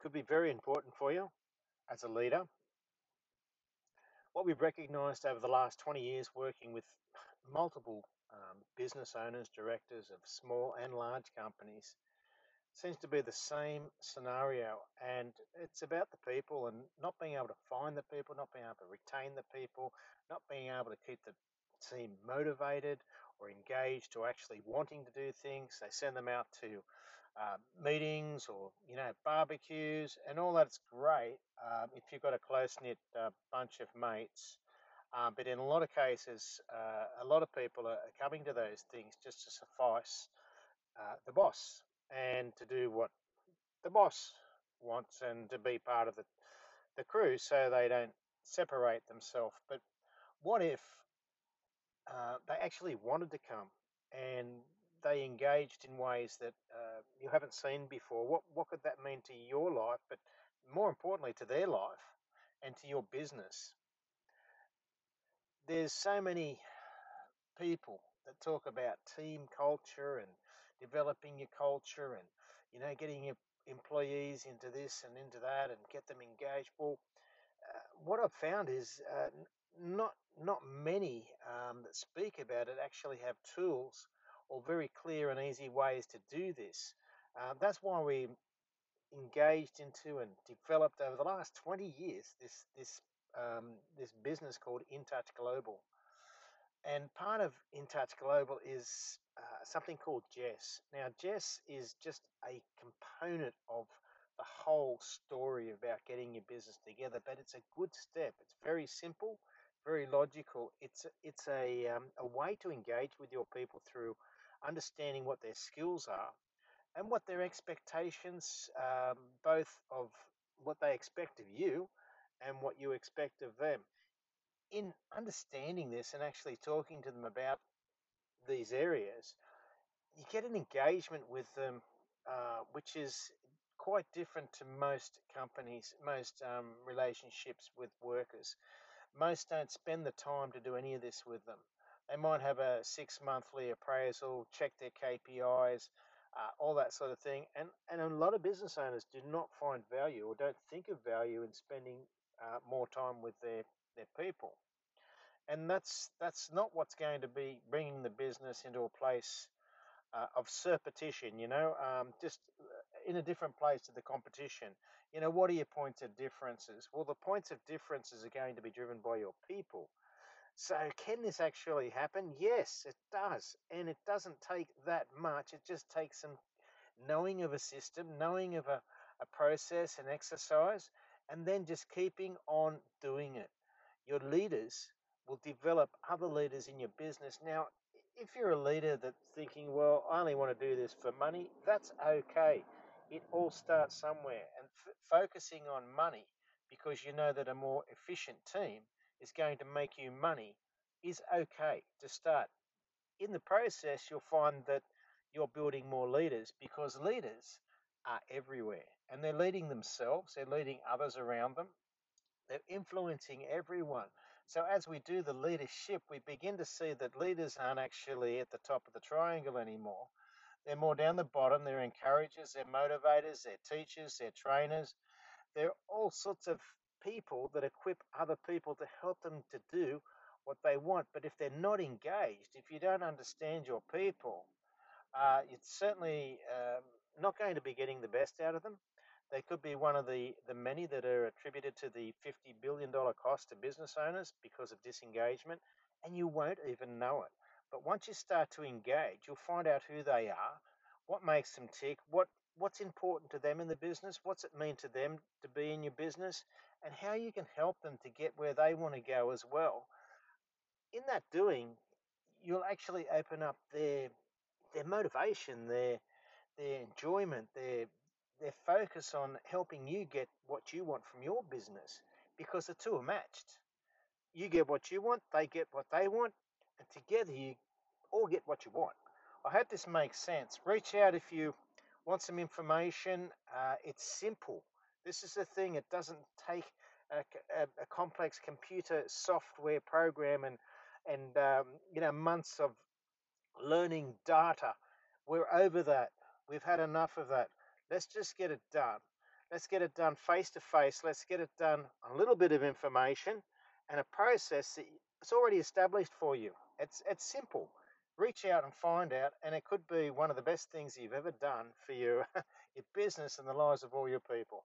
Could be very important for you as a leader. What we've recognized over the last 20 years working with multiple um, business owners, directors of small and large companies seems to be the same scenario and it's about the people and not being able to find the people not being able to retain the people not being able to keep the team motivated or engaged or actually wanting to do things they send them out to uh, meetings or you know barbecues and all that's great um, if you've got a close-knit uh, bunch of mates um, but in a lot of cases uh, a lot of people are coming to those things just to suffice uh, the boss and to do what the boss wants and to be part of the, the crew so they don't separate themselves. But what if uh, they actually wanted to come and they engaged in ways that uh, you haven't seen before? What, what could that mean to your life, but more importantly, to their life and to your business? There's so many people that talk about team culture and developing your culture and you know getting your employees into this and into that and get them engaged. Well, uh, what I've found is uh, not not many um, that speak about it actually have tools or very clear and easy ways to do this. Uh, that's why we engaged into and developed over the last 20 years this this um, this business called InTouch Global. And part of InTouch Global is uh, something called Jess. Now, Jess is just a component of the whole story about getting your business together, but it's a good step. It's very simple, very logical. It's it's a, um, a way to engage with your people through understanding what their skills are and what their expectations, um, both of what they expect of you and what you expect of them in understanding this and actually talking to them about these areas, you get an engagement with them, uh, which is quite different to most companies, most um, relationships with workers. Most don't spend the time to do any of this with them. They might have a six monthly appraisal, check their KPIs, uh, all that sort of thing. And, and a lot of business owners do not find value or don't think of value in spending uh, more time with their their people. And that's that's not what's going to be bringing the business into a place uh, of repetition. You know, um, just in a different place to the competition. You know, what are your points of differences? Well, the points of differences are going to be driven by your people. So, can this actually happen? Yes, it does. And it doesn't take that much. It just takes some knowing of a system, knowing of a, a process, an exercise, and then just keeping on doing it. Your leaders will develop other leaders in your business. Now, if you're a leader that's thinking, well, I only want to do this for money, that's okay. It all starts somewhere. And f- focusing on money because you know that a more efficient team is going to make you money is okay to start. In the process, you'll find that you're building more leaders because leaders are everywhere and they're leading themselves, they're leading others around them, they're influencing everyone. So as we do the leadership, we begin to see that leaders aren't actually at the top of the triangle anymore. They're more down the bottom. They're encouragers, they're motivators, they're teachers, they're trainers. They're all sorts of people that equip other people to help them to do what they want. But if they're not engaged, if you don't understand your people, uh, it's certainly um, not going to be getting the best out of them. They could be one of the, the many that are attributed to the $50 billion cost to business owners because of disengagement, and you won't even know it. But once you start to engage, you'll find out who they are, what makes them tick, what what's important to them in the business, what's it mean to them to be in your business, and how you can help them to get where they want to go as well. In that doing, you'll actually open up their their motivation, their their enjoyment, their their focus on helping you get what you want from your business because the two are matched. You get what you want, they get what they want, and together you all get what you want. I hope this makes sense. Reach out if you want some information. Uh, it's simple. This is the thing, it doesn't take a, a, a complex computer software program and, and um, you know months of learning data. We're over that. We've had enough of that. Let's just get it done. Let's get it done face to face. Let's get it done on a little bit of information and a process that it's already established for you. It's it's simple. Reach out and find out, and it could be one of the best things you've ever done for your your business and the lives of all your people.